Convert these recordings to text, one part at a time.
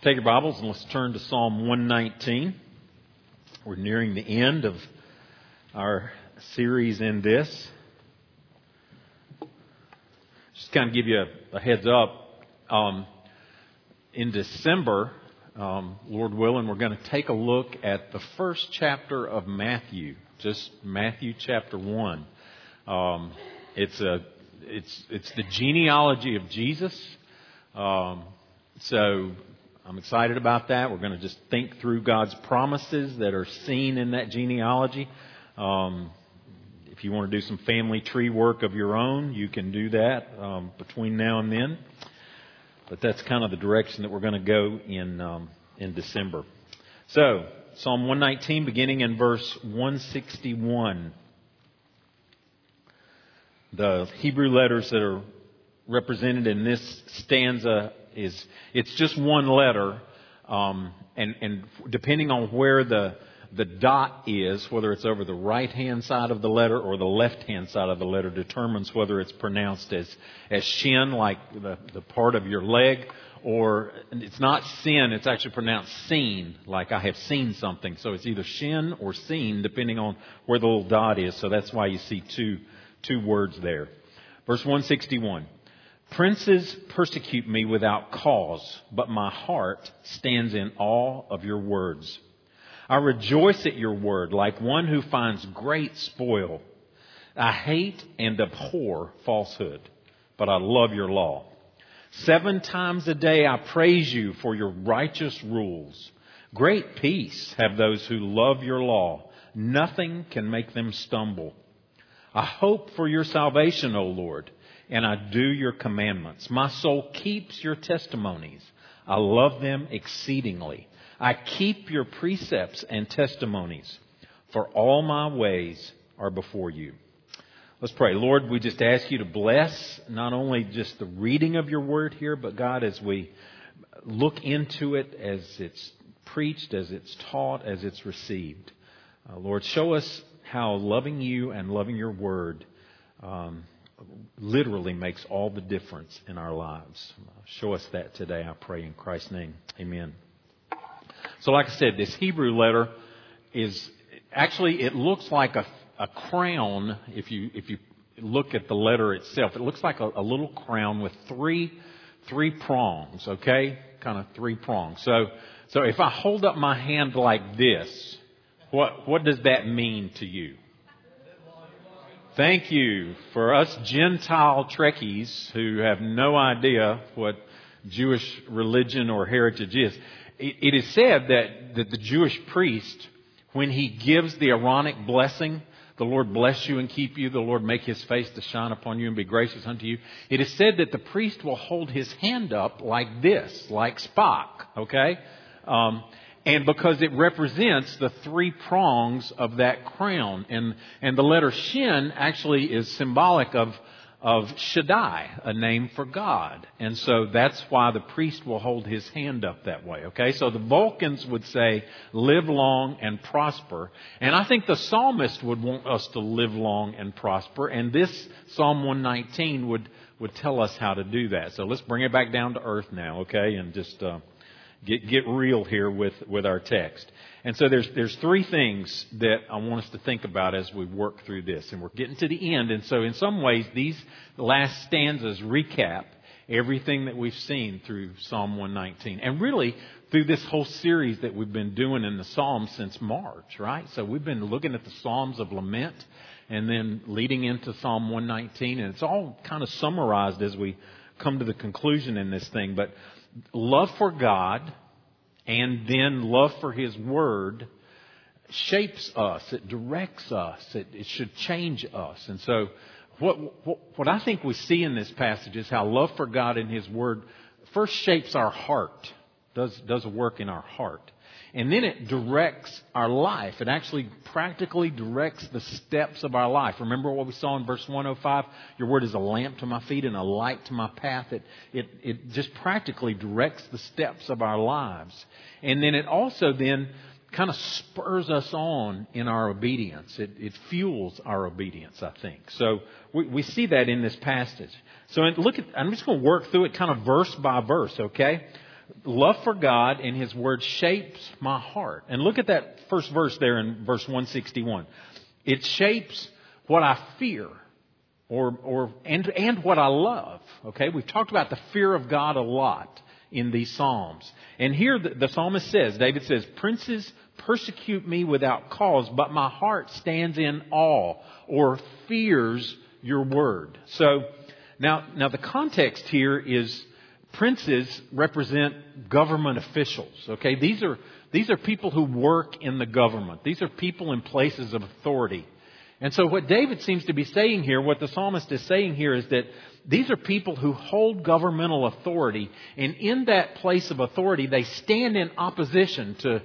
Take your Bibles and let's turn to Psalm 119. We're nearing the end of our series in this. Just kind of give you a, a heads up. Um, in December, um, Lord willing, we're going to take a look at the first chapter of Matthew, just Matthew chapter 1. Um, it's a it's it's the genealogy of Jesus. Um, so I'm excited about that. We're going to just think through God's promises that are seen in that genealogy. Um, if you want to do some family tree work of your own, you can do that um, between now and then. But that's kind of the direction that we're going to go in um, in December. So Psalm 119, beginning in verse 161 the Hebrew letters that are represented in this stanza is it's just one letter, um, and and depending on where the the dot is, whether it's over the right hand side of the letter or the left hand side of the letter, determines whether it's pronounced as as shin, like the the part of your leg, or it's not sin, it's actually pronounced seen, like I have seen something. So it's either shin or seen, depending on where the little dot is. So that's why you see two two words there. Verse 161. Princes persecute me without cause, but my heart stands in awe of your words. I rejoice at your word like one who finds great spoil. I hate and abhor falsehood, but I love your law. Seven times a day I praise you for your righteous rules. Great peace have those who love your law. Nothing can make them stumble. I hope for your salvation, O Lord, and I do your commandments. My soul keeps your testimonies. I love them exceedingly. I keep your precepts and testimonies, for all my ways are before you. Let's pray. Lord, we just ask you to bless not only just the reading of your word here, but God, as we look into it, as it's preached, as it's taught, as it's received. Uh, Lord, show us how loving you and loving your word um, literally makes all the difference in our lives. Show us that today, I pray, in Christ's name. Amen. So, like I said, this Hebrew letter is actually, it looks like a, a crown if you, if you look at the letter itself. It looks like a, a little crown with three, three prongs, okay? Kind of three prongs. So, so if I hold up my hand like this, what, what does that mean to you? Thank you for us Gentile Trekkies who have no idea what Jewish religion or heritage is. It, it is said that, that the Jewish priest, when he gives the Aaronic blessing, the Lord bless you and keep you, the Lord make his face to shine upon you and be gracious unto you. It is said that the priest will hold his hand up like this, like Spock, okay? Um, and because it represents the three prongs of that crown. And, and the letter Shin actually is symbolic of, of Shaddai, a name for God. And so that's why the priest will hold his hand up that way. Okay? So the Vulcans would say, live long and prosper. And I think the psalmist would want us to live long and prosper. And this Psalm 119 would, would tell us how to do that. So let's bring it back down to earth now, okay? And just, uh, get, get real here with, with our text. And so there's, there's three things that I want us to think about as we work through this. And we're getting to the end. And so in some ways, these last stanzas recap everything that we've seen through Psalm 119. And really, through this whole series that we've been doing in the Psalms since March, right? So we've been looking at the Psalms of Lament and then leading into Psalm 119. And it's all kind of summarized as we come to the conclusion in this thing. But love for God and then love for His Word shapes us, it directs us, it, it should change us. And so, what, what, what I think we see in this passage is how love for God and His Word first shapes our heart, does, does work in our heart. And then it directs our life. It actually practically directs the steps of our life. Remember what we saw in verse 105? Your word is a lamp to my feet and a light to my path. It, it, it just practically directs the steps of our lives. And then it also then kind of spurs us on in our obedience. It, it fuels our obedience, I think. So we, we see that in this passage. So look at, I'm just going to work through it kind of verse by verse, okay? Love for God and His Word shapes my heart. And look at that first verse there in verse 161. It shapes what I fear or, or, and, and what I love. Okay? We've talked about the fear of God a lot in these Psalms. And here the, the psalmist says, David says, Princes persecute me without cause, but my heart stands in awe or fears your word. So, now, now the context here is princes represent government officials. Okay? These are, these are people who work in the government. These are people in places of authority. And so what David seems to be saying here, what the psalmist is saying here is that these are people who hold governmental authority, and in that place of authority, they stand in opposition to,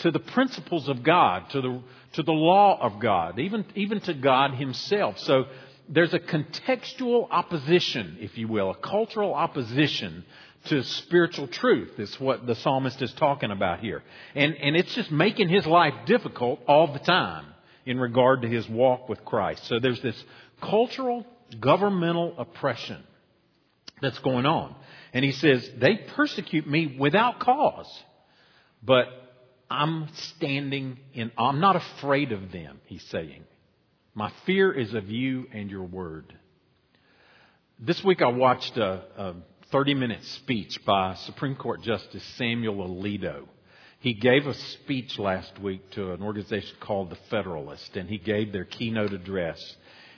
to the principles of God, to the, to the law of God, even, even to God Himself. So there's a contextual opposition, if you will, a cultural opposition to spiritual truth is what the psalmist is talking about here. And, and it's just making his life difficult all the time in regard to his walk with Christ. So there's this cultural, governmental oppression that's going on. And he says, they persecute me without cause, but I'm standing in, I'm not afraid of them, he's saying. My fear is of you and your word. This week I watched a, a 30 minute speech by Supreme Court Justice Samuel Alito. He gave a speech last week to an organization called the Federalist, and he gave their keynote address.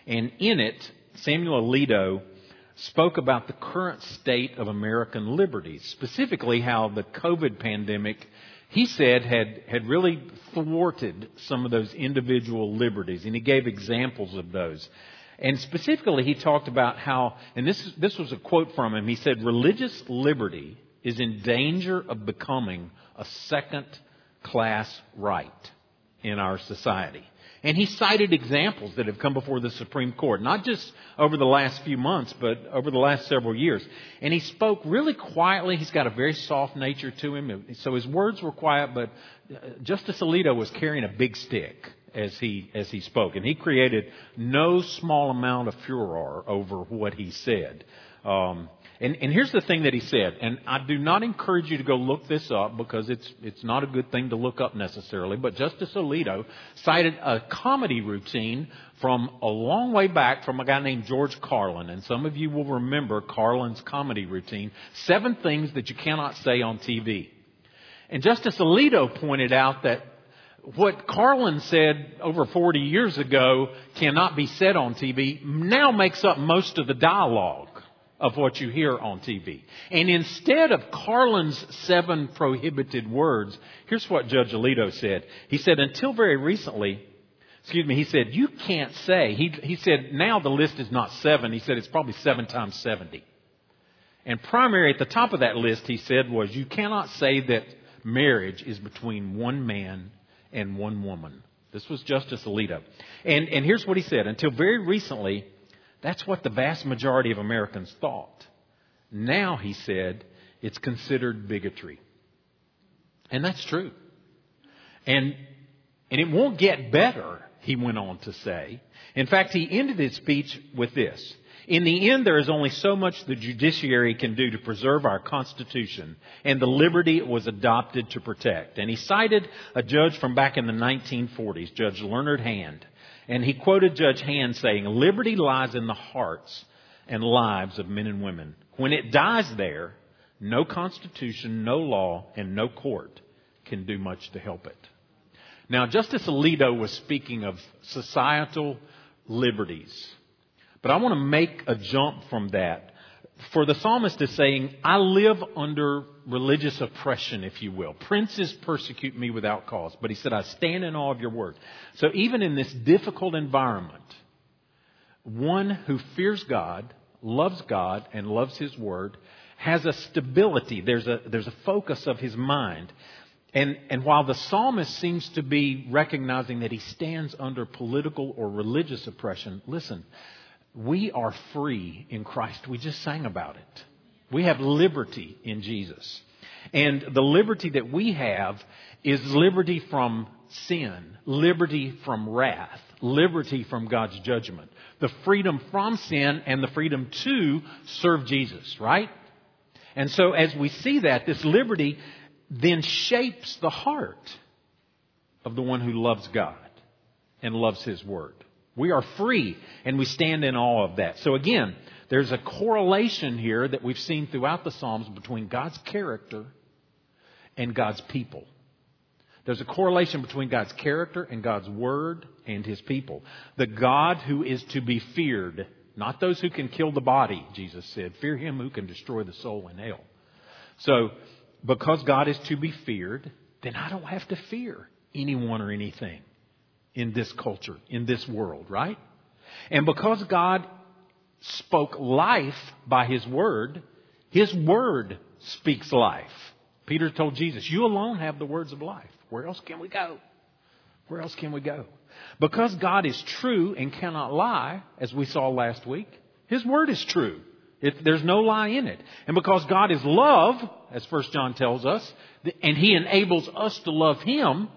And in it, Samuel Alito spoke about the current state of American liberties, specifically how the COVID pandemic, he said, had, had really thwarted some of those individual liberties, and he gave examples of those. And specifically, he talked about how, and this, this was a quote from him, he said, religious liberty is in danger of becoming a second class right in our society. And he cited examples that have come before the Supreme Court, not just over the last few months, but over the last several years. And he spoke really quietly. He's got a very soft nature to him. So his words were quiet, but uh, Justice Alito was carrying a big stick as he, as he spoke. And he created no small amount of furor over what he said. Um, and, and here's the thing that he said, and I do not encourage you to go look this up because it's, it's not a good thing to look up necessarily, but Justice Alito cited a comedy routine from a long way back from a guy named George Carlin, and some of you will remember Carlin's comedy routine, seven things that you cannot say on TV. And Justice Alito pointed out that what Carlin said over 40 years ago cannot be said on TV now makes up most of the dialogue of what you hear on TV. And instead of Carlin's seven prohibited words, here's what Judge Alito said. He said, until very recently, excuse me, he said, you can't say, he, he said, now the list is not seven. He said, it's probably seven times 70. And primary at the top of that list, he said, was you cannot say that marriage is between one man and one woman. This was Justice Alito. And, and here's what he said. Until very recently, that's what the vast majority of Americans thought. Now, he said, it's considered bigotry. And that's true. And, and it won't get better, he went on to say. In fact, he ended his speech with this. In the end, there is only so much the judiciary can do to preserve our Constitution and the liberty it was adopted to protect. And he cited a judge from back in the 1940s, Judge Leonard Hand, and he quoted Judge Hand saying, Liberty lies in the hearts and lives of men and women. When it dies there, no constitution, no law, and no court can do much to help it. Now, Justice Alito was speaking of societal liberties. But I want to make a jump from that for the psalmist is saying, I live under religious oppression, if you will. Princes persecute me without cause. But he said, I stand in awe of your word. So even in this difficult environment, one who fears God, loves God, and loves his word has a stability. There's a, there's a focus of his mind. And, and while the psalmist seems to be recognizing that he stands under political or religious oppression, listen, we are free in Christ. We just sang about it. We have liberty in Jesus. And the liberty that we have is liberty from sin, liberty from wrath, liberty from God's judgment, the freedom from sin and the freedom to serve Jesus, right? And so as we see that, this liberty then shapes the heart of the one who loves God and loves His Word. We are free and we stand in awe of that. So again, there's a correlation here that we've seen throughout the Psalms between God's character and God's people. There's a correlation between God's character and God's word and his people. The God who is to be feared, not those who can kill the body, Jesus said. Fear him who can destroy the soul in hell. So, because God is to be feared, then I don't have to fear anyone or anything in this culture, in this world, right? And because God spoke life by his word, his word speaks life. Peter told Jesus, You alone have the words of life. Where else can we go? Where else can we go? Because God is true and cannot lie, as we saw last week, His Word is true. It, there's no lie in it. And because God is love, as 1 John tells us, and He enables us to love Him,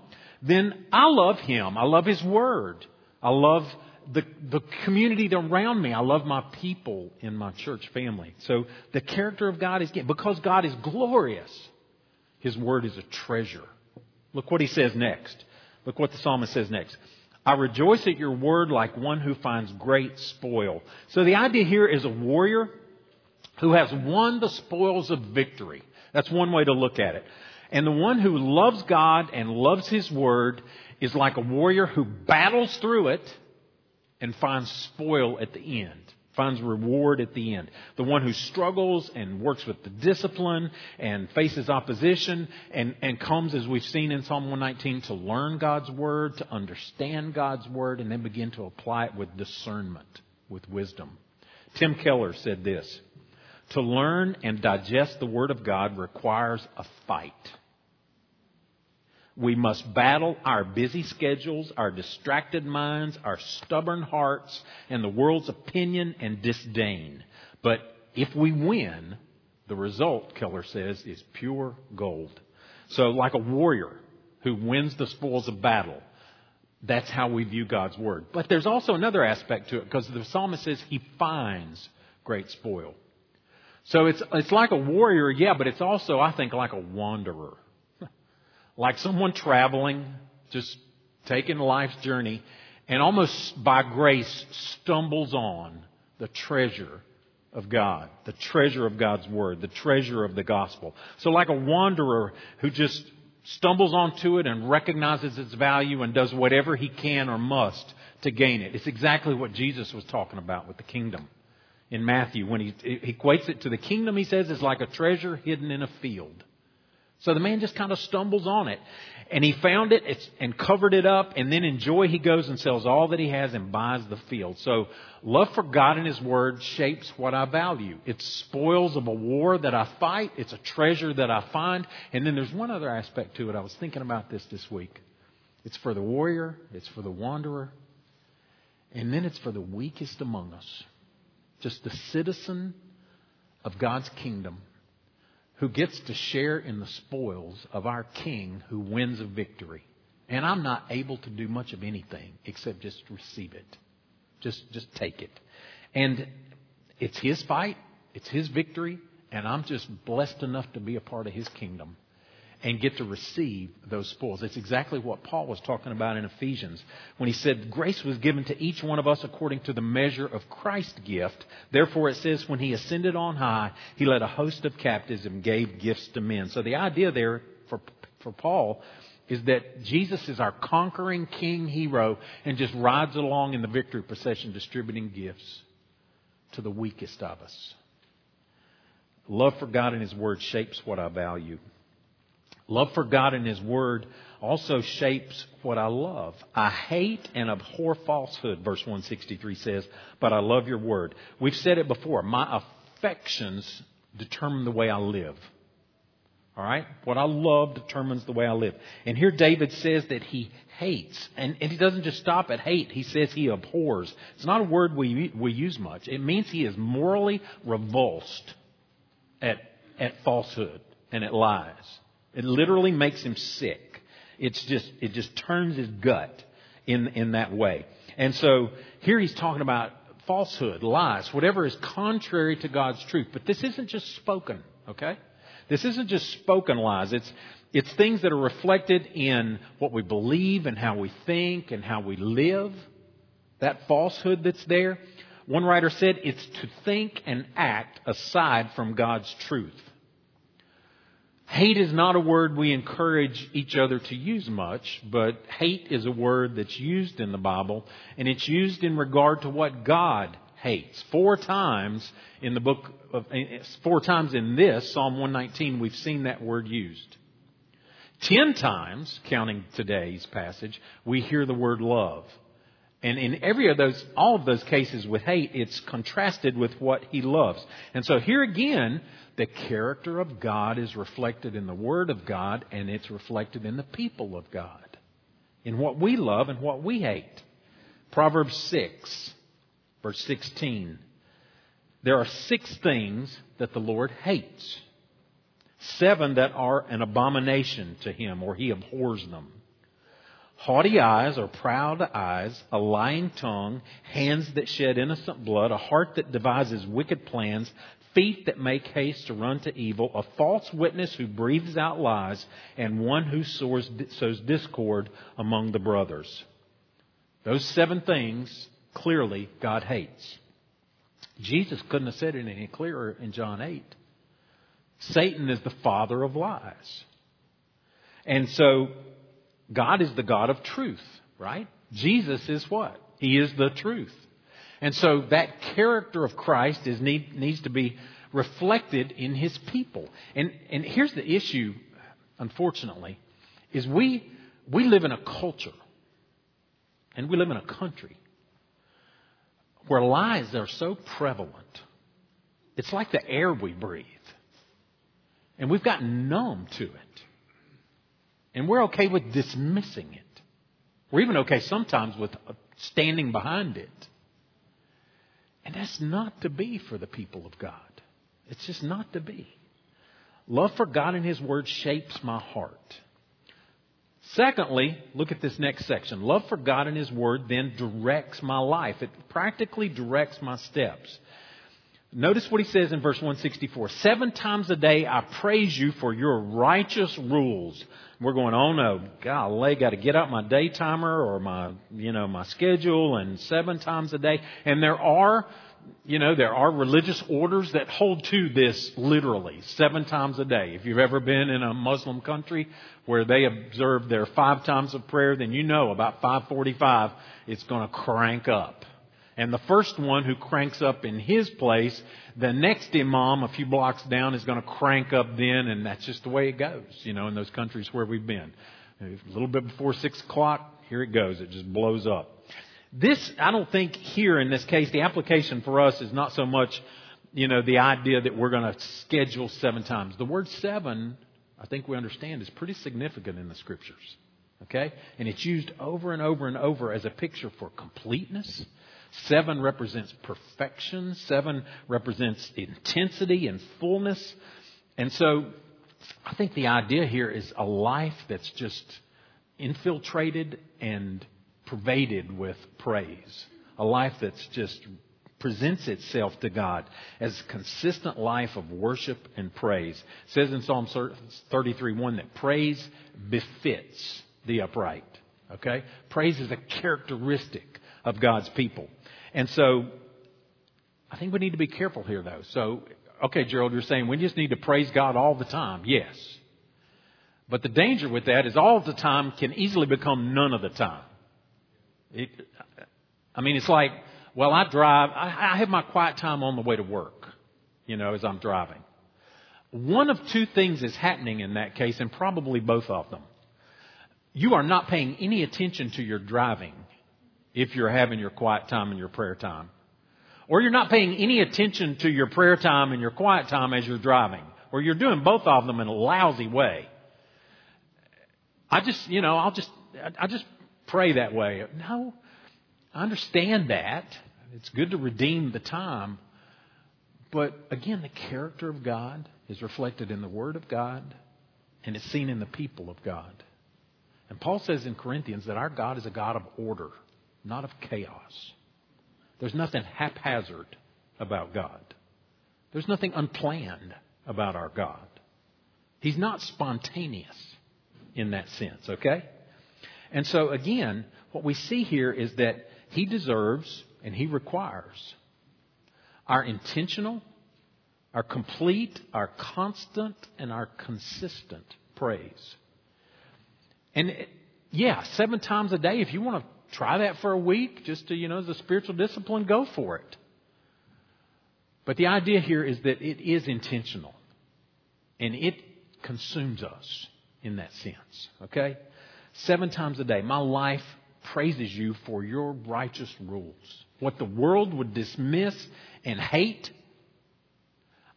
then I love Him. I love His Word. I love the, the community around me. I love my people in my church family. So the character of God is, because God is glorious, His Word is a treasure. Look what he says next. Look what the psalmist says next. I rejoice at your word like one who finds great spoil. So the idea here is a warrior who has won the spoils of victory. That's one way to look at it. And the one who loves God and loves his word is like a warrior who battles through it and finds spoil at the end finds reward at the end. The one who struggles and works with the discipline and faces opposition and, and comes, as we've seen in Psalm 119, to learn God's word, to understand God's word, and then begin to apply it with discernment, with wisdom. Tim Keller said this To learn and digest the word of God requires a fight. We must battle our busy schedules, our distracted minds, our stubborn hearts, and the world's opinion and disdain. But if we win, the result, Keller says, is pure gold. So, like a warrior who wins the spoils of battle, that's how we view God's word. But there's also another aspect to it because the psalmist says he finds great spoil. So it's, it's like a warrior, yeah, but it's also, I think, like a wanderer like someone traveling, just taking life's journey, and almost by grace stumbles on the treasure of God, the treasure of God's Word, the treasure of the gospel. So, like a wanderer who just stumbles onto it and recognizes its value and does whatever he can or must to gain it. It's exactly what Jesus was talking about with the kingdom in Matthew. When he, he equates it to the kingdom, he says, is like a treasure hidden in a field. So the man just kind of stumbles on it. And he found it and covered it up. And then in joy, he goes and sells all that he has and buys the field. So love for God and his word shapes what I value. It's spoils of a war that I fight. It's a treasure that I find. And then there's one other aspect to it. I was thinking about this this week. It's for the warrior. It's for the wanderer. And then it's for the weakest among us. Just the citizen of God's kingdom who gets to share in the spoils of our King who wins a victory. And I'm not able to do much of anything except just receive it. Just, just take it. And it's His fight. It's His victory. And I'm just blessed enough to be a part of His kingdom and get to receive those spoils. It's exactly what Paul was talking about in Ephesians when he said, Grace was given to each one of us according to the measure of Christ's gift. Therefore, it says, when he ascended on high, he led a host of captives and gave gifts to men. So the idea there for, for Paul is that Jesus is our conquering king hero and just rides along in the victory procession distributing gifts to the weakest of us. Love for God and His Word shapes what I value. Love for God and His Word also shapes what I love. I hate and abhor falsehood, verse 163 says, but I love your Word. We've said it before. My affections determine the way I live. All right? What I love determines the way I live. And here David says that he hates. And, and he doesn't just stop at hate, he says he abhors. It's not a word we, we use much. It means he is morally revulsed at, at falsehood and at lies. It literally makes him sick. It's just, it just turns his gut in, in that way. And so here he's talking about falsehood, lies, whatever is contrary to God's truth. But this isn't just spoken Okay? This isn't just spoken lies. It's, it's things that are reflected in what we believe and how we think and how we live. That falsehood that's there. One writer said it's to think and act aside from God's truth. Hate is not a word we encourage each other to use much, but hate is a word that's used in the Bible, and it's used in regard to what God hates. Four times in the book of, eh, eh, four times in this, Psalm 119, we've seen that word used. Ten times, counting today's passage, we hear the word love. And in every of those, all of those cases with hate, it's contrasted with what he loves. And so here again, the character of God is reflected in the Word of God, and it's reflected in the people of God, in what we love and what we hate. Proverbs 6, verse 16. There are six things that the Lord hates, seven that are an abomination to him, or he abhors them haughty eyes or proud eyes, a lying tongue, hands that shed innocent blood, a heart that devises wicked plans, feet that make haste to run to evil, a false witness who breathes out lies, and one who sows, sows discord among the brothers. Those seven things, clearly, God hates. Jesus couldn't have said it any clearer in John 8. Satan is the father of lies. And so, God is the God of truth, right? Jesus is what? He is the truth. And so that character of Christ is need, needs to be reflected in his people. And, and here's the issue, unfortunately, is we, we live in a culture and we live in a country where lies are so prevalent. It's like the air we breathe. And we've gotten numb to it. And we're okay with dismissing it. We're even okay sometimes with uh, standing behind it. And that's not to be for the people of God. It's just not to be. Love for God and His Word shapes my heart. Secondly, look at this next section. Love for God and His Word then directs my life. It practically directs my steps. Notice what he says in verse 164. Seven times a day I praise you for your righteous rules. We're going, oh no, golly, got to get out my day timer or my, you know, my schedule and seven times a day. And there are, you know, there are religious orders that hold to this literally seven times a day. If you've ever been in a Muslim country where they observe their five times of prayer, then you know about 545 it's going to crank up. And the first one who cranks up in his place, the next imam a few blocks down is going to crank up then, and that's just the way it goes, you know, in those countries where we've been. A little bit before six o'clock, here it goes. It just blows up. This, I don't think here in this case, the application for us is not so much, you know, the idea that we're going to schedule seven times. The word seven, I think we understand, is pretty significant in the scriptures. Okay? And it's used over and over and over as a picture for completeness, Seven represents perfection. Seven represents intensity and fullness. And so I think the idea here is a life that's just infiltrated and pervaded with praise. A life that's just presents itself to God as a consistent life of worship and praise. It says in Psalm 33 1 that praise befits the upright. Okay? Praise is a characteristic of God's people. And so I think we need to be careful here, though. So, okay, Gerald, you're saying we just need to praise God all the time. Yes. But the danger with that is all the time can easily become none of the time. It, I mean, it's like, well, I drive, I, I have my quiet time on the way to work, you know, as I'm driving. One of two things is happening in that case, and probably both of them. You are not paying any attention to your driving if you're having your quiet time and your prayer time. Or you're not paying any attention to your prayer time and your quiet time as you're driving. Or you're doing both of them in a lousy way. I just, you know, I'll just, I just pray that way. No, I understand that. It's good to redeem the time. But again, the character of God is reflected in the Word of God and it's seen in the people of God. And Paul says in Corinthians that our God is a God of order not of chaos. There's nothing haphazard about God. There's nothing unplanned about our God. He's not spontaneous in that sense, okay? And so again, what we see here is that He deserves and He requires our intentional, our complete, our constant, and our consistent praise. And yeah, seven times a day, if you want to try that for a week, just to, you know, as a spiritual discipline, go for it. But the idea here is that it is intentional. And it consumes us in that sense. Okay? Seven times a day. My life praises you for your righteous rules. What the world would dismiss and hate,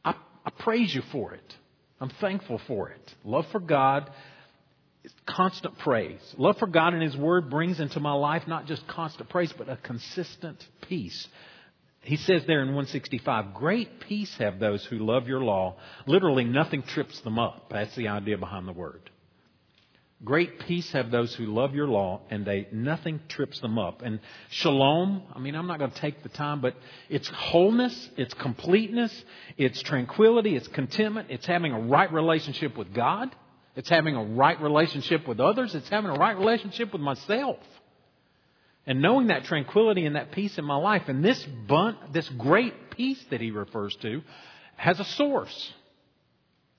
I, I praise you for it. I'm thankful for it. Love for God constant praise. Love for God and His Word brings into my life not just constant praise, but a consistent peace. He says there in 165, great peace have those who love your law. Literally, nothing trips them up. That's the idea behind the word. Great peace have those who love your law, and they nothing trips them up. And shalom, I mean, I'm not going to take the time, but it's wholeness, it's completeness, it's tranquility, it's contentment, it's having a right relationship with God, it's having a right relationship with others, it's having a right relationship with myself. And knowing that tranquility and that peace in my life, and this bun- this great peace that he refers to, has a source.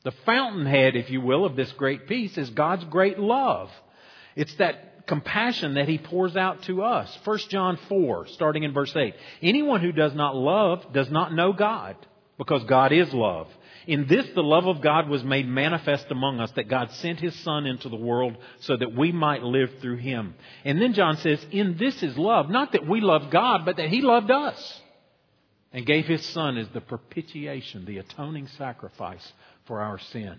The fountainhead, if you will, of this great peace is God's great love. It's that compassion that He pours out to us. 1 John 4, starting in verse 8. Anyone who does not love does not know God, because God is love. In this, the love of God was made manifest among us, that God sent His Son into the world so that we might live through Him. And then John says, In this is love, not that we love God, but that He loved us and gave His Son as the propitiation, the atoning sacrifice for our sin.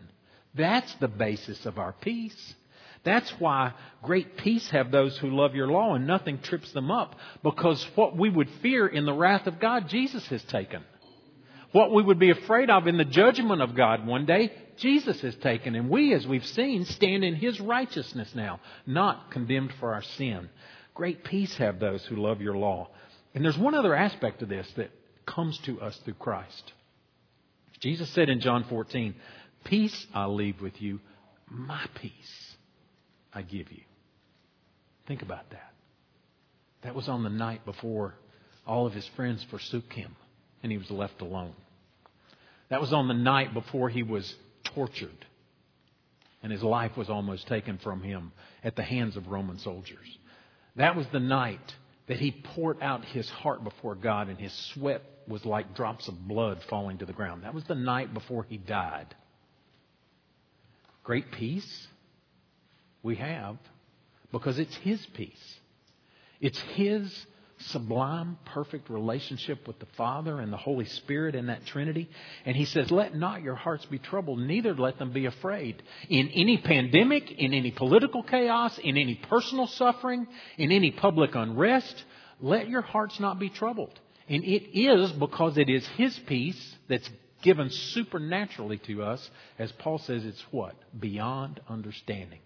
That's the basis of our peace. That's why great peace have those who love your law and nothing trips them up because what we would fear in the wrath of God, Jesus has taken. What we would be afraid of in the judgment of God one day, Jesus has taken. And we, as we've seen, stand in His righteousness now, not condemned for our sin. Great peace have those who love your law. And there's one other aspect of this that comes to us through Christ. Jesus said in John 14, Peace I leave with you, my peace I give you. Think about that. That was on the night before all of his friends forsook him and he was left alone. That was on the night before he was tortured and his life was almost taken from him at the hands of Roman soldiers. That was the night that he poured out his heart before God and his sweat was like drops of blood falling to the ground. That was the night before he died. Great peace we have because it's his peace. It's his sublime, perfect relationship with the Father and the Holy Spirit in that Trinity. And he says, Let not your hearts be troubled, neither let them be afraid. In any pandemic, in any political chaos, in any personal suffering, in any public unrest, let your hearts not be troubled. And it is because it is His peace that's given supernaturally to us. As Paul says, it's what? Beyond understanding.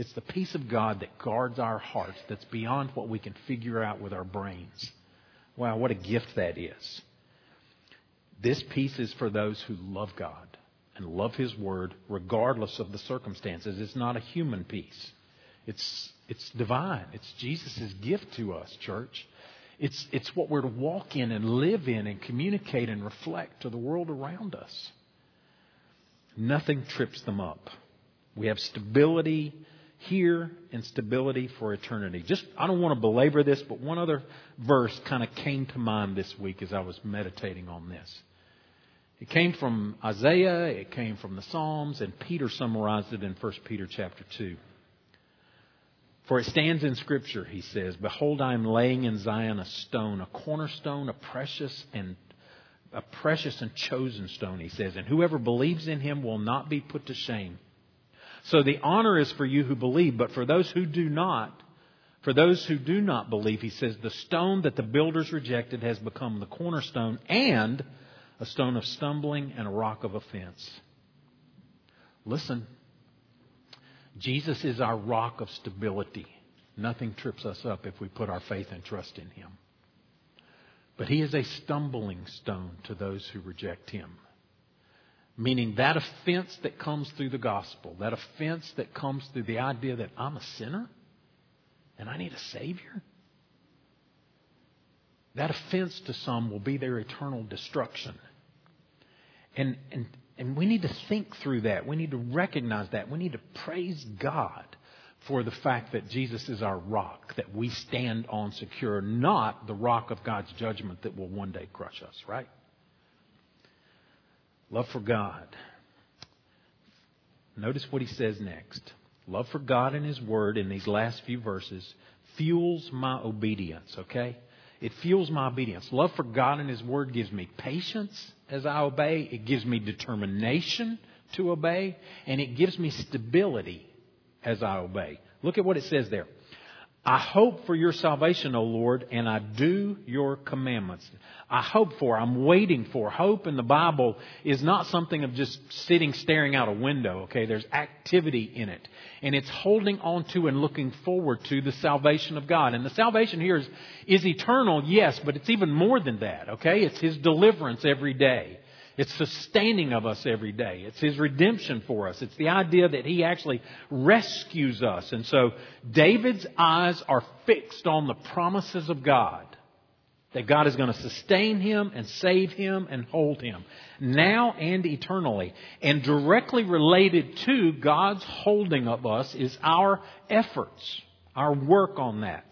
It's the peace of God that guards our hearts, that's beyond what we can figure out with our brains. Wow, what a gift that is. This peace is for those who love God and love His Word regardless of the circumstances. It's not a human peace. It's, it's divine. It's Jesus' gift to us, church. It's, it's what we're to walk in and live in and communicate and reflect to the world around us. Nothing trips them up. We have stability here and stability for eternity. Just, I don't want to belabor this, but one other verse kind of came to mind this week as I was meditating on this. It came from Isaiah, it came from the Psalms, and Peter summarized it in 1 Peter chapter 2. For it stands in Scripture, he says, Behold, I am laying in Zion a stone, a cornerstone, a precious and a precious and chosen stone, he says, and whoever believes in him will not be put to shame. So the honor is for you who believe, but for those who do not, for those who do not believe, he says, the stone that the builders rejected has become the cornerstone and a stone of stumbling and a rock of offense. Listen, Jesus is our rock of stability. Nothing trips us up if we put our faith and trust in Him. But He is a stumbling stone to those who reject Him. Meaning that offense that comes through the gospel, that offense that comes through the idea that I'm a sinner and I need a Savior. That offense to some will be their eternal destruction. And, and, and we need to think through that. We need to recognize that. We need to praise God for the fact that Jesus is our rock, that we stand on secure, not the rock of God's judgment that will one day crush us, right? Love for God. Notice what he says next. Love for God and His Word in these last few verses fuels my obedience, okay? It fuels my obedience. Love for God and His Word gives me patience as I obey. It gives me determination to obey. And it gives me stability as I obey. Look at what it says there. I hope for your salvation, O Lord, and I do your commandments. I hope for, I'm waiting for. Hope in the Bible is not something of just sitting staring out a window, okay? There's activity in it. And it's holding on to and looking forward to the salvation of God. And the salvation here is, is eternal, yes, but it's even more than that, okay? It's His deliverance every day. It's sustaining of us every day. It's His redemption for us. It's the idea that He actually rescues us. And so David's eyes are fixed on the promises of God. That God is going to sustain him and save him and hold him now and eternally. And directly related to God's holding of us is our efforts, our work on that.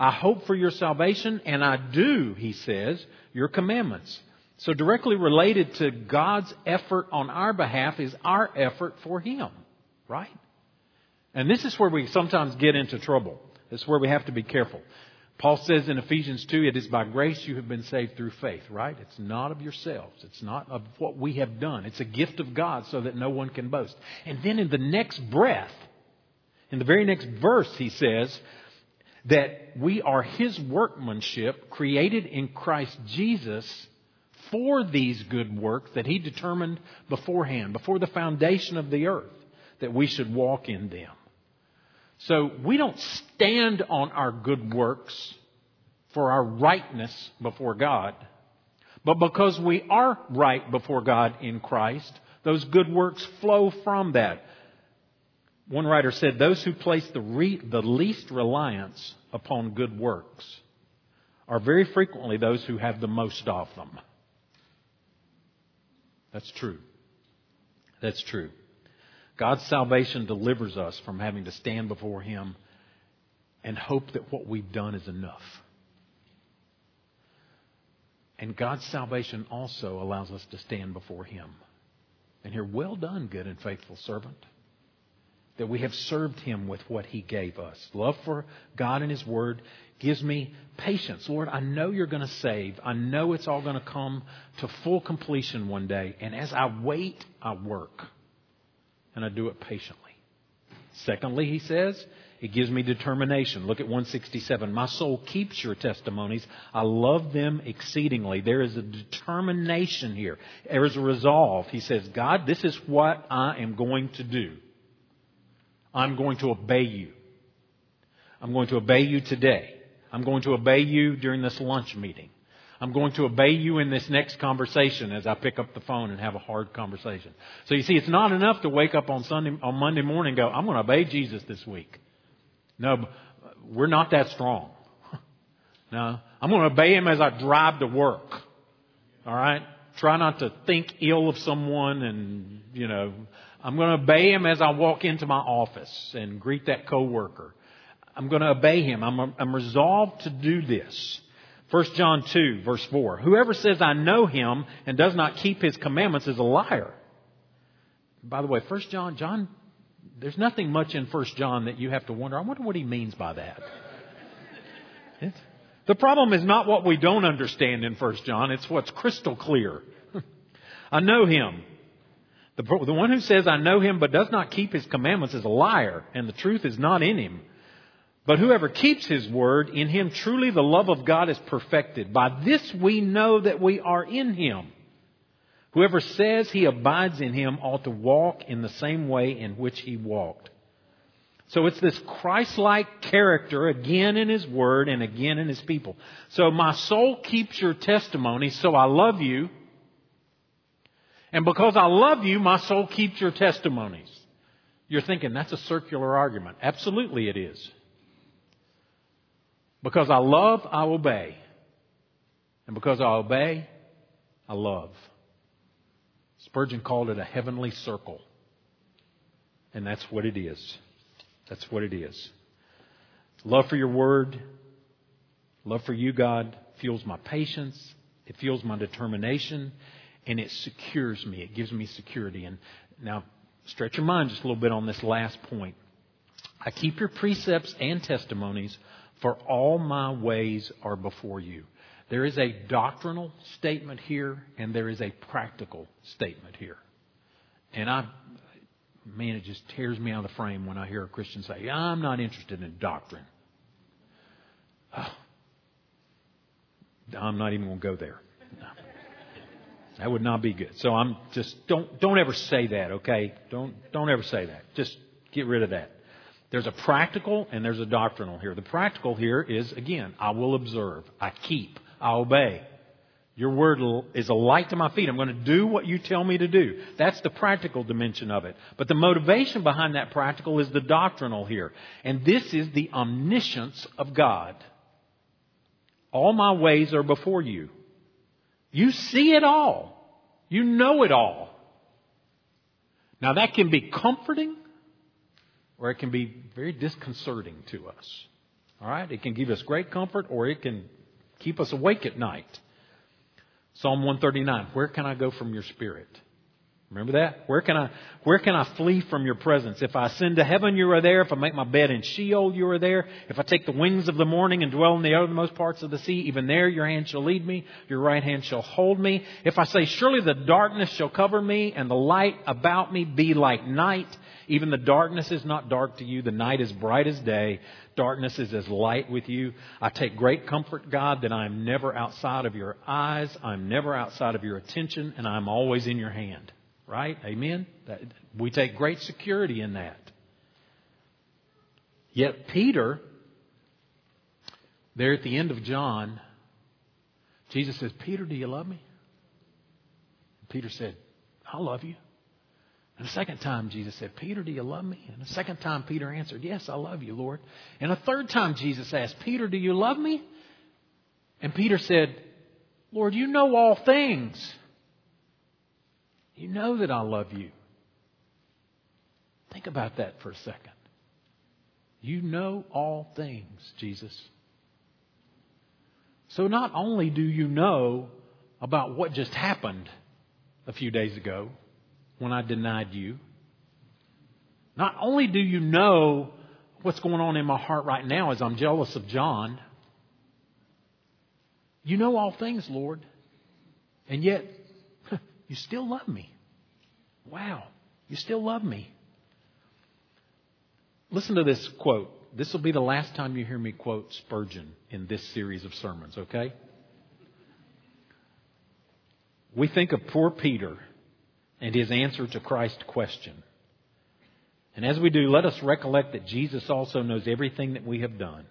I hope for your salvation and I do, he says, your commandments. So, directly related to God's effort on our behalf is our effort for Him, right? And this is where we sometimes get into trouble. Is where we have to be careful. Paul says in Ephesians 2, it is by grace you have been saved through faith, right? It's not of yourselves. It's not of what we have done. It's a gift of God so that no one can boast. And then in the next breath, in the very next verse, he says that we are his workmanship created in Christ Jesus for these good works that He determined beforehand, before the foundation of the earth, that we should walk in them. So we don't stand on our good works for our rightness before God, but because we are right before God in Christ, those good works flow from that. One writer said, Those who place the, re- the least reliance upon good works are very frequently those who have the most of them. That's true. That's true. God's salvation delivers us from having to stand before Him and hope that what we've done is enough. And God's salvation also allows us to stand before Him and hear, Well done, good and faithful servant that we have served Him with what He gave us. Love for God and His Word gives me patience. Lord, I know you're going to save. I know it's all going to come to full completion one day. And as I wait, I work. And I do it patiently. Secondly, he says, it gives me determination. Look at 167. My soul keeps your testimonies. I love them exceedingly. There is a determination here. There is a resolve. He says, God, this is what I am going to do. I'm going to obey you. I'm going to obey you today. I'm going to obey you during this lunch meeting. I'm going to obey you in this next conversation as I pick up the phone and have a hard conversation. So you see, it's not enough to wake up on Sunday, on Monday morning and go, I'm going to obey Jesus this week. No, we're not that strong. No, I'm going to obey him as I drive to work. All right? Try not to think ill of someone and, you know, I'm going to obey him as I walk into my office and greet that coworker. I'm going to obey him. I'm, I'm resolved to do this. 1 John 2, verse 4. Whoever says, I know him and does not keep his commandments is a liar. By the way, 1 John, John, there's nothing much in 1 John that you have to wonder. I wonder what he means by that. It's, the problem is not what we don't understand in 1 John, it's what's crystal clear. I know him. The, the one who says, I know him, but does not keep his commandments is a liar, and the truth is not in him. But whoever keeps his word, in him truly the love of God is perfected. By this we know that we are in him. Whoever says he abides in him ought to walk in the same way in which he walked. So it's this Christ-like character again in his word and again in his people. So my soul keeps your testimony, so I love you. And because I love you, my soul keeps your testimonies. You're thinking that's a circular argument. Absolutely it is. Because I love, I obey. And because I obey, I love. Spurgeon called it a heavenly circle. And that's what it is. That's what it is. Love for your word, love for you, God, fuels my patience, it fuels my determination, and it secures me. It gives me security. And now, stretch your mind just a little bit on this last point. I keep your precepts and testimonies, for all my ways are before you. There is a doctrinal statement here, and there is a practical statement here. And I, man, it just tears me out of the frame when I hear a Christian say, I'm not interested in doctrine. I'm not even going to go there. That would not be good. So I'm just don't don't ever say that, okay? Don't don't ever say that. Just get rid of that. There's a practical and there's a doctrinal here. The practical here is again, I will observe, I keep, I obey. Your word is a light to my feet. I'm going to do what you tell me to do. That's the practical dimension of it. But the motivation behind that practical is the doctrinal here. And this is the omniscience of God. All my ways are before you. You see it all. You know it all. Now that can be comforting or it can be very disconcerting to us. All right? It can give us great comfort or it can keep us awake at night. Psalm 139, where can I go from your spirit? Remember that? Where can I, where can I flee from your presence? If I ascend to heaven, you are there. If I make my bed in Sheol, you are there. If I take the wings of the morning and dwell in the uttermost parts of the sea, even there your hand shall lead me, your right hand shall hold me. If I say, surely the darkness shall cover me and the light about me be like night, even the darkness is not dark to you. The night is bright as day. Darkness is as light with you. I take great comfort, God, that I am never outside of your eyes. I'm never outside of your attention and I'm always in your hand. Right? Amen? We take great security in that. Yet Peter, there at the end of John, Jesus says, Peter, do you love me? And Peter said, I love you. And the second time, Jesus said, Peter, do you love me? And the second time, Peter answered, Yes, I love you, Lord. And a third time, Jesus asked, Peter, do you love me? And Peter said, Lord, you know all things. You know that I love you. Think about that for a second. You know all things, Jesus. So not only do you know about what just happened a few days ago, when I denied you. Not only do you know what's going on in my heart right now as I'm jealous of John, you know all things, Lord, and yet you still love me. Wow, you still love me. Listen to this quote. This will be the last time you hear me quote Spurgeon in this series of sermons, okay? We think of poor Peter and his answer to Christ's question. And as we do, let us recollect that Jesus also knows everything that we have done.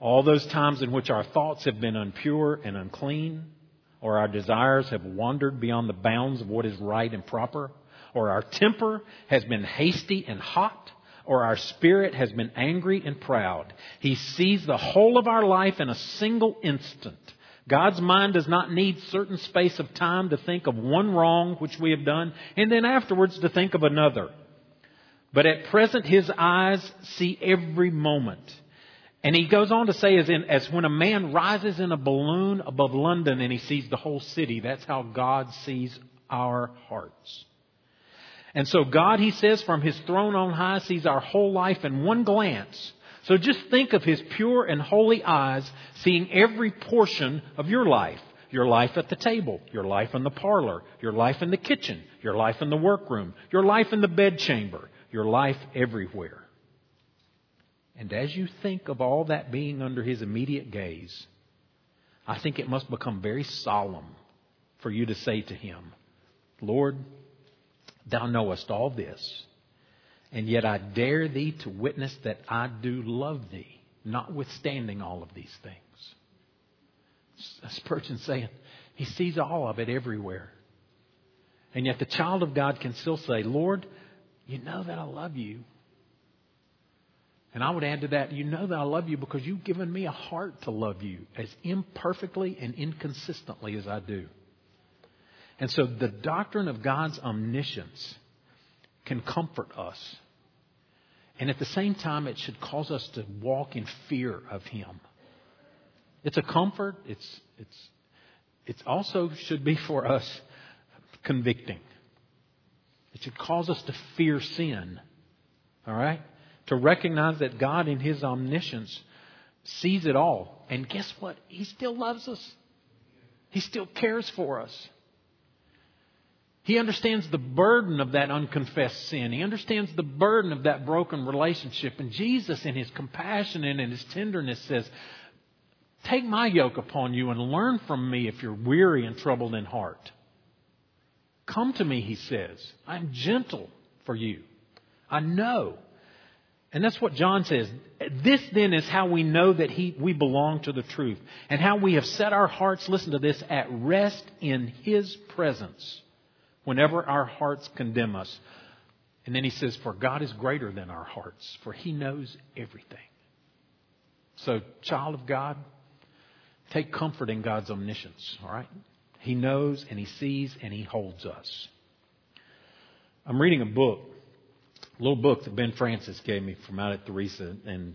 All those times in which our thoughts have been impure and unclean, or our desires have wandered beyond the bounds of what is right and proper, or our temper has been hasty and hot, or our spirit has been angry and proud. He sees the whole of our life in a single instant God's mind does not need certain space of time to think of one wrong which we have done and then afterwards to think of another. But at present his eyes see every moment. And he goes on to say as, in, as when a man rises in a balloon above London and he sees the whole city, that's how God sees our hearts. And so God, he says, from his throne on high sees our whole life in one glance so just think of his pure and holy eyes seeing every portion of your life. Your life at the table, your life in the parlor, your life in the kitchen, your life in the workroom, your life in the bedchamber, your life everywhere. And as you think of all that being under his immediate gaze, I think it must become very solemn for you to say to him, Lord, thou knowest all this and yet I dare thee to witness that I do love thee, notwithstanding all of these things. Spurgeon saying, he sees all of it everywhere. And yet the child of God can still say, Lord, you know that I love you. And I would add to that, you know that I love you because you've given me a heart to love you as imperfectly and inconsistently as I do. And so the doctrine of God's omniscience can comfort us. And at the same time, it should cause us to walk in fear of Him. It's a comfort. It's, it's, it also should be for us convicting. It should cause us to fear sin. All right? To recognize that God, in His omniscience, sees it all. And guess what? He still loves us, He still cares for us. He understands the burden of that unconfessed sin. He understands the burden of that broken relationship. And Jesus, in His compassion and in His tenderness, says, Take my yoke upon you and learn from me if you're weary and troubled in heart. Come to me, he says. I'm gentle for you. I know. And that's what John says. This then is how we know that he, we belong to the truth and how we have set our hearts, listen to this, at rest in his presence whenever our hearts condemn us. And then he says, For God is greater than our hearts, for he knows everything. So, child of God, take comfort in God's omniscience, all right? He knows and He sees and He holds us. I'm reading a book, little book that Ben Francis gave me from out at Theresa, and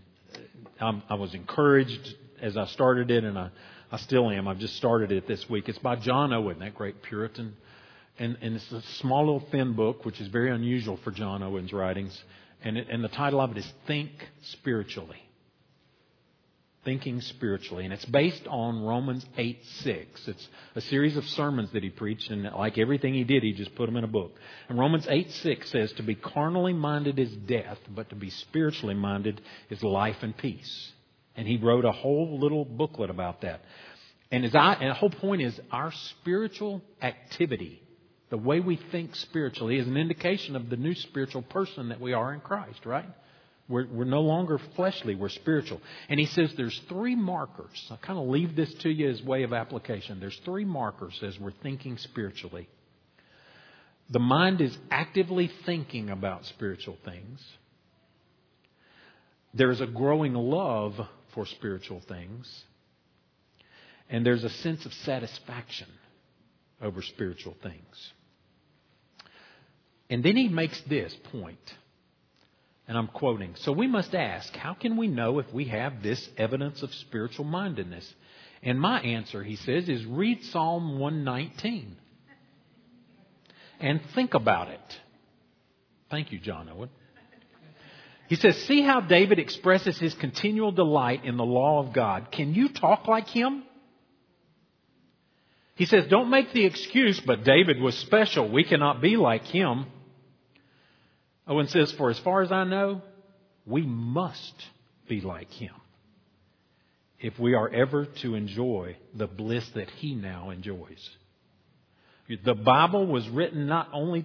I'm, i was encouraged as I started it, and I, I still am. I've just started it this week. It's by John Owen, that great Puritan. And, and it's a small little thin book, which is very unusual for John Owen's writings. And, it, and the title of it is Think Spiritually. Thinking Spiritually. And it's based on Romans 8 6. It's a series of sermons that he preached, and like everything he did, he just put them in a book. And Romans 8 6 says, To be carnally minded is death, but to be spiritually minded is life and peace. And he wrote a whole little booklet about that. And, as I, and the whole point is our spiritual activity, the way we think spiritually, is an indication of the new spiritual person that we are in Christ, right? We're, we're no longer fleshly, we're spiritual. And he says there's three markers. I kind of leave this to you as way of application. There's three markers as we're thinking spiritually. The mind is actively thinking about spiritual things. There's a growing love for spiritual things. And there's a sense of satisfaction over spiritual things. And then he makes this point and I'm quoting. So we must ask, how can we know if we have this evidence of spiritual mindedness? And my answer, he says, is read Psalm 119 and think about it. Thank you, John Owen. He says, See how David expresses his continual delight in the law of God. Can you talk like him? He says, Don't make the excuse, but David was special. We cannot be like him. Owen says, For as far as I know, we must be like him if we are ever to enjoy the bliss that he now enjoys. The Bible was written not only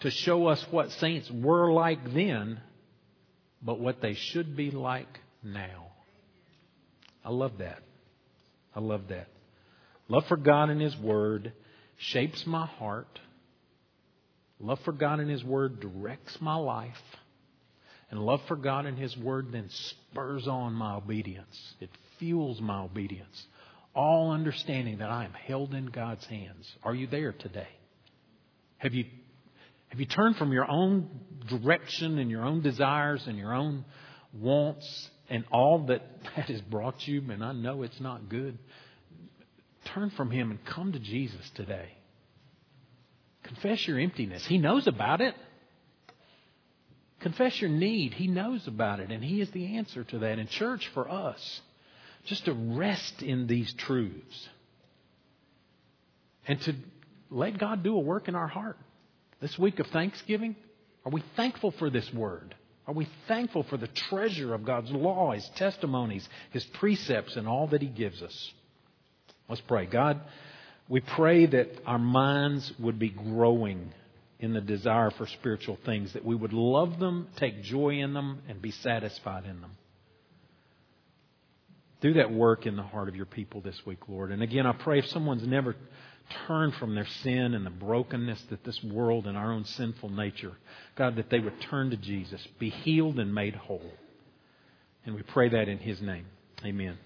to show us what saints were like then, but what they should be like now. I love that. I love that. Love for God and His Word shapes my heart Love for God and His Word directs my life. And love for God and His Word then spurs on my obedience. It fuels my obedience. All understanding that I am held in God's hands. Are you there today? Have you, have you turned from your own direction and your own desires and your own wants and all that that has brought you? And I know it's not good. Turn from Him and come to Jesus today. Confess your emptiness. He knows about it. Confess your need. He knows about it, and He is the answer to that. In church, for us, just to rest in these truths and to let God do a work in our heart. This week of Thanksgiving, are we thankful for this word? Are we thankful for the treasure of God's law, His testimonies, His precepts, and all that He gives us? Let's pray. God, we pray that our minds would be growing in the desire for spiritual things, that we would love them, take joy in them, and be satisfied in them. Do that work in the heart of your people this week, Lord. And again, I pray if someone's never turned from their sin and the brokenness that this world and our own sinful nature, God, that they would turn to Jesus, be healed and made whole. And we pray that in His name. Amen.